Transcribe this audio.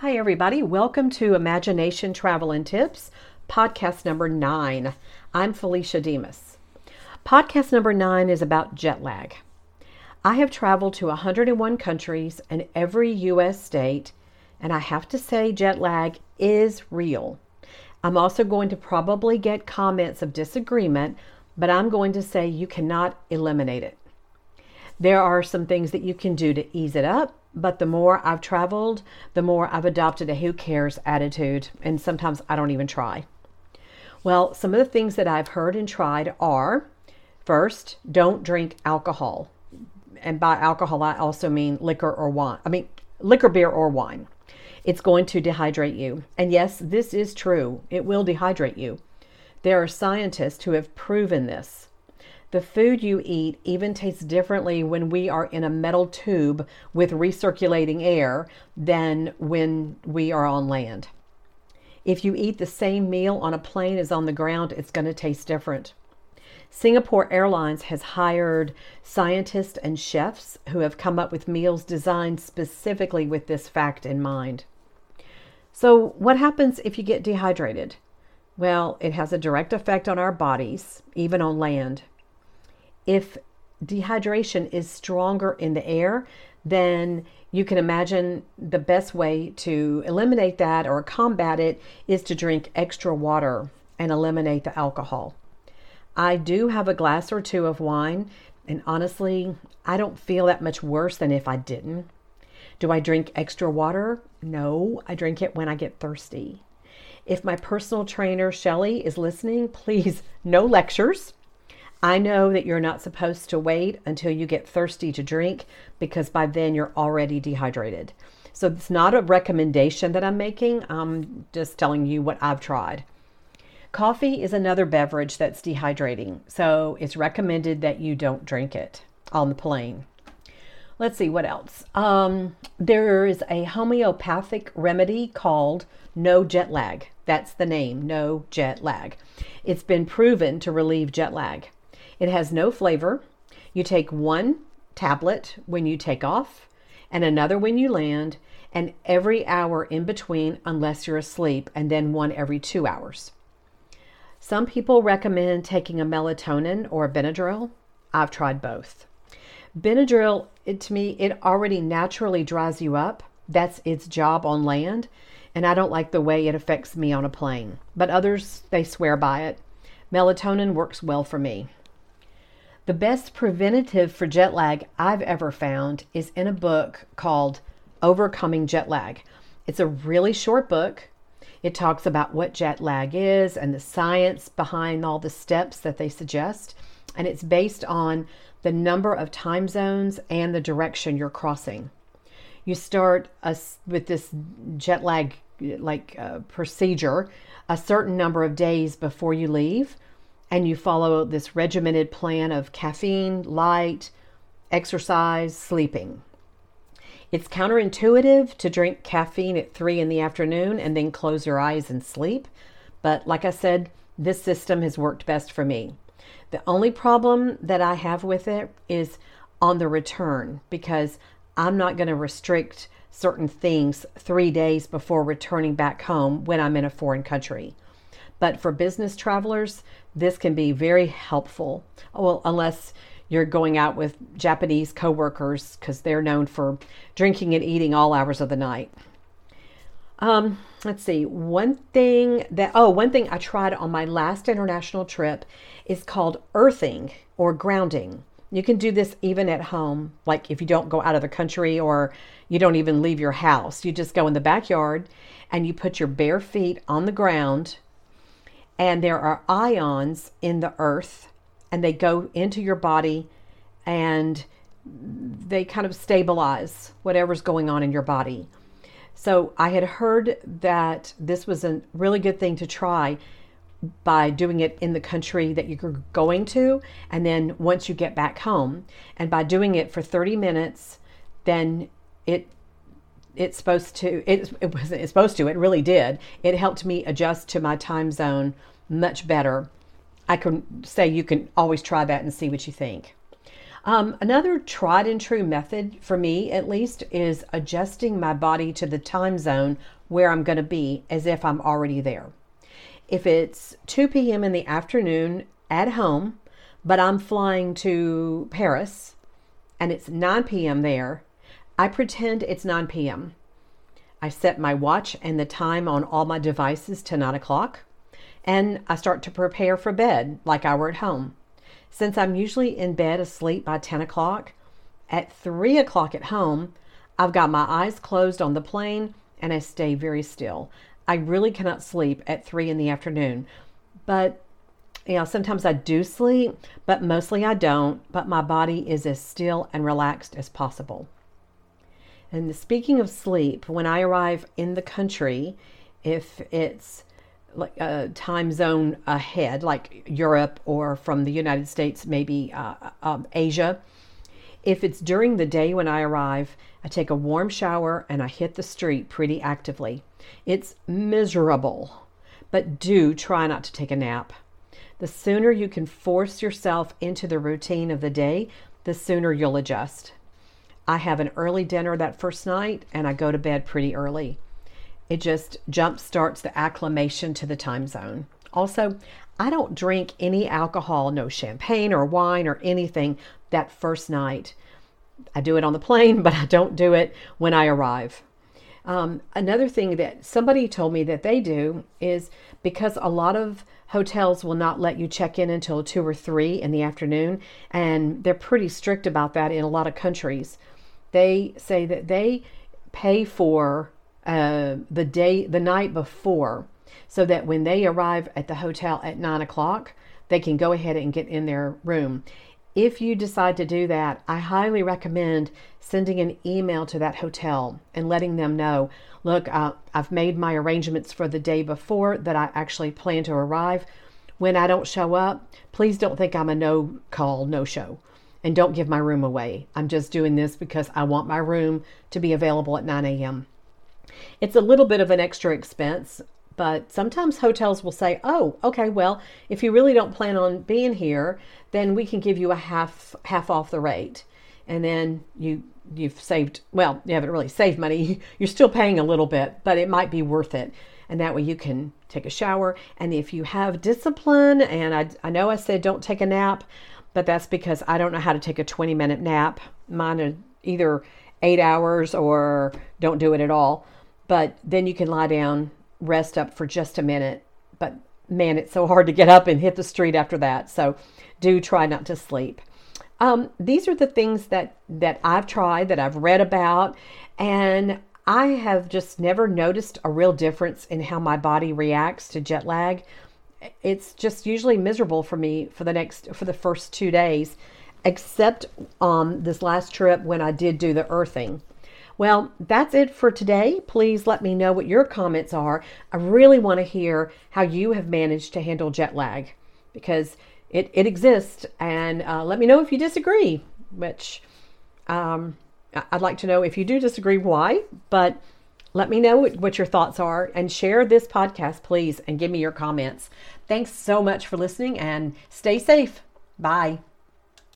Hi, everybody. Welcome to Imagination Travel and Tips, podcast number nine. I'm Felicia Demas. Podcast number nine is about jet lag. I have traveled to 101 countries and every U.S. state, and I have to say, jet lag is real. I'm also going to probably get comments of disagreement, but I'm going to say you cannot eliminate it. There are some things that you can do to ease it up, but the more I've traveled, the more I've adopted a who cares attitude, and sometimes I don't even try. Well, some of the things that I've heard and tried are first, don't drink alcohol. And by alcohol, I also mean liquor or wine. I mean, liquor, beer, or wine. It's going to dehydrate you. And yes, this is true. It will dehydrate you. There are scientists who have proven this. The food you eat even tastes differently when we are in a metal tube with recirculating air than when we are on land. If you eat the same meal on a plane as on the ground, it's going to taste different. Singapore Airlines has hired scientists and chefs who have come up with meals designed specifically with this fact in mind. So, what happens if you get dehydrated? Well, it has a direct effect on our bodies, even on land if dehydration is stronger in the air, then you can imagine the best way to eliminate that or combat it is to drink extra water and eliminate the alcohol. I do have a glass or two of wine, and honestly, I don't feel that much worse than if I didn't. Do I drink extra water? No, I drink it when I get thirsty. If my personal trainer, Shelly, is listening, please, no lectures. I know that you're not supposed to wait until you get thirsty to drink because by then you're already dehydrated. So it's not a recommendation that I'm making. I'm just telling you what I've tried. Coffee is another beverage that's dehydrating, so it's recommended that you don't drink it on the plane. Let's see what else. Um, there is a homeopathic remedy called No Jet Lag. That's the name, No Jet Lag. It's been proven to relieve jet lag. It has no flavor. You take one tablet when you take off and another when you land, and every hour in between, unless you're asleep, and then one every two hours. Some people recommend taking a melatonin or a Benadryl. I've tried both. Benadryl, it, to me, it already naturally dries you up. That's its job on land, and I don't like the way it affects me on a plane. But others, they swear by it. Melatonin works well for me. The best preventative for jet lag I've ever found is in a book called Overcoming Jet Lag. It's a really short book. It talks about what jet lag is and the science behind all the steps that they suggest. And it's based on the number of time zones and the direction you're crossing. You start a, with this jet lag like uh, procedure a certain number of days before you leave and you follow this regimented plan of caffeine, light, exercise, sleeping. It's counterintuitive to drink caffeine at three in the afternoon and then close your eyes and sleep. But like I said, this system has worked best for me. The only problem that I have with it is on the return because I'm not going to restrict certain things three days before returning back home when I'm in a foreign country. But for business travelers, this can be very helpful. Well, unless you're going out with Japanese coworkers because they're known for drinking and eating all hours of the night. Um, let's see. One thing that oh, one thing I tried on my last international trip is called earthing or grounding. You can do this even at home, like if you don't go out of the country or you don't even leave your house. You just go in the backyard and you put your bare feet on the ground and there are ions in the earth and they go into your body and they kind of stabilize whatever's going on in your body. So I had heard that this was a really good thing to try by doing it in the country that you're going to and then once you get back home and by doing it for 30 minutes then it it's supposed to it, it wasn't it's supposed to it really did it helped me adjust to my time zone much better i can say you can always try that and see what you think Um, another tried and true method, for me at least, is adjusting my body to the time zone where I'm going to be as if I'm already there. If it's 2 p.m. in the afternoon at home, but I'm flying to Paris and it's 9 p.m. there, I pretend it's 9 p.m. I set my watch and the time on all my devices to 9 o'clock, and I start to prepare for bed like I were at home. Since I'm usually in bed asleep by 10 o'clock, at 3 o'clock at home, I've got my eyes closed on the plane and I stay very still. I really cannot sleep at 3 in the afternoon, but you know, sometimes I do sleep, but mostly I don't, but my body is as still and relaxed as possible. And speaking of sleep, when I arrive in the country, if it's like a time zone ahead, like Europe or from the United States, maybe uh, um, Asia, if it's during the day when I arrive, I take a warm shower and I hit the street pretty actively. It's miserable, but do try not to take a nap. The sooner you can force yourself into the routine of the day, the sooner you'll adjust. I have an early dinner that first night and I go to bed pretty early. It just jump starts the acclimation to the time zone. Also, I don't drink any alcohol, no champagne or wine or anything that first night. I do it on the plane, but I don't do it when I arrive. Um, another thing that somebody told me that they do is because a lot of hotels will not let you check in until two or three in the afternoon, and they're pretty strict about that in a lot of countries they say that they pay for uh, the day, the night before, so that when they arrive at the hotel at nine o'clock, they can go ahead and get in their room. If you decide to do that, I highly recommend sending an email to that hotel and letting them know look, uh, I've made my arrangements for the day before that I actually plan to arrive. When I don't show up, please don't think I'm a no call, no show and don't give my room away. I'm just doing this because I want my room to be available at 9 a.m. It's a little bit of an extra expense, but sometimes hotels will say, "Oh, okay, well, if you really don't plan on being here, then we can give you a half half off the rate." And then you you've saved, well, you haven't really saved money. You're still paying a little bit, but it might be worth it. And that way you can take a shower. And if you have discipline, and I, I know I said don't take a nap, but that's because I don't know how to take a 20 minute nap. Mine are either eight hours or don't do it at all. But then you can lie down, rest up for just a minute. But man, it's so hard to get up and hit the street after that. So do try not to sleep. Um, these are the things that that I've tried, that I've read about, and I have just never noticed a real difference in how my body reacts to jet lag it's just usually miserable for me for the next for the first two days except on this last trip when i did do the earthing. Well that's it for today. Please let me know what your comments are. I really want to hear how you have managed to handle jet lag because it, it exists and uh, let me know if you disagree which um, i'd like to know if you do disagree why but let me know what your thoughts are and share this podcast, please, and give me your comments. Thanks so much for listening and stay safe. Bye.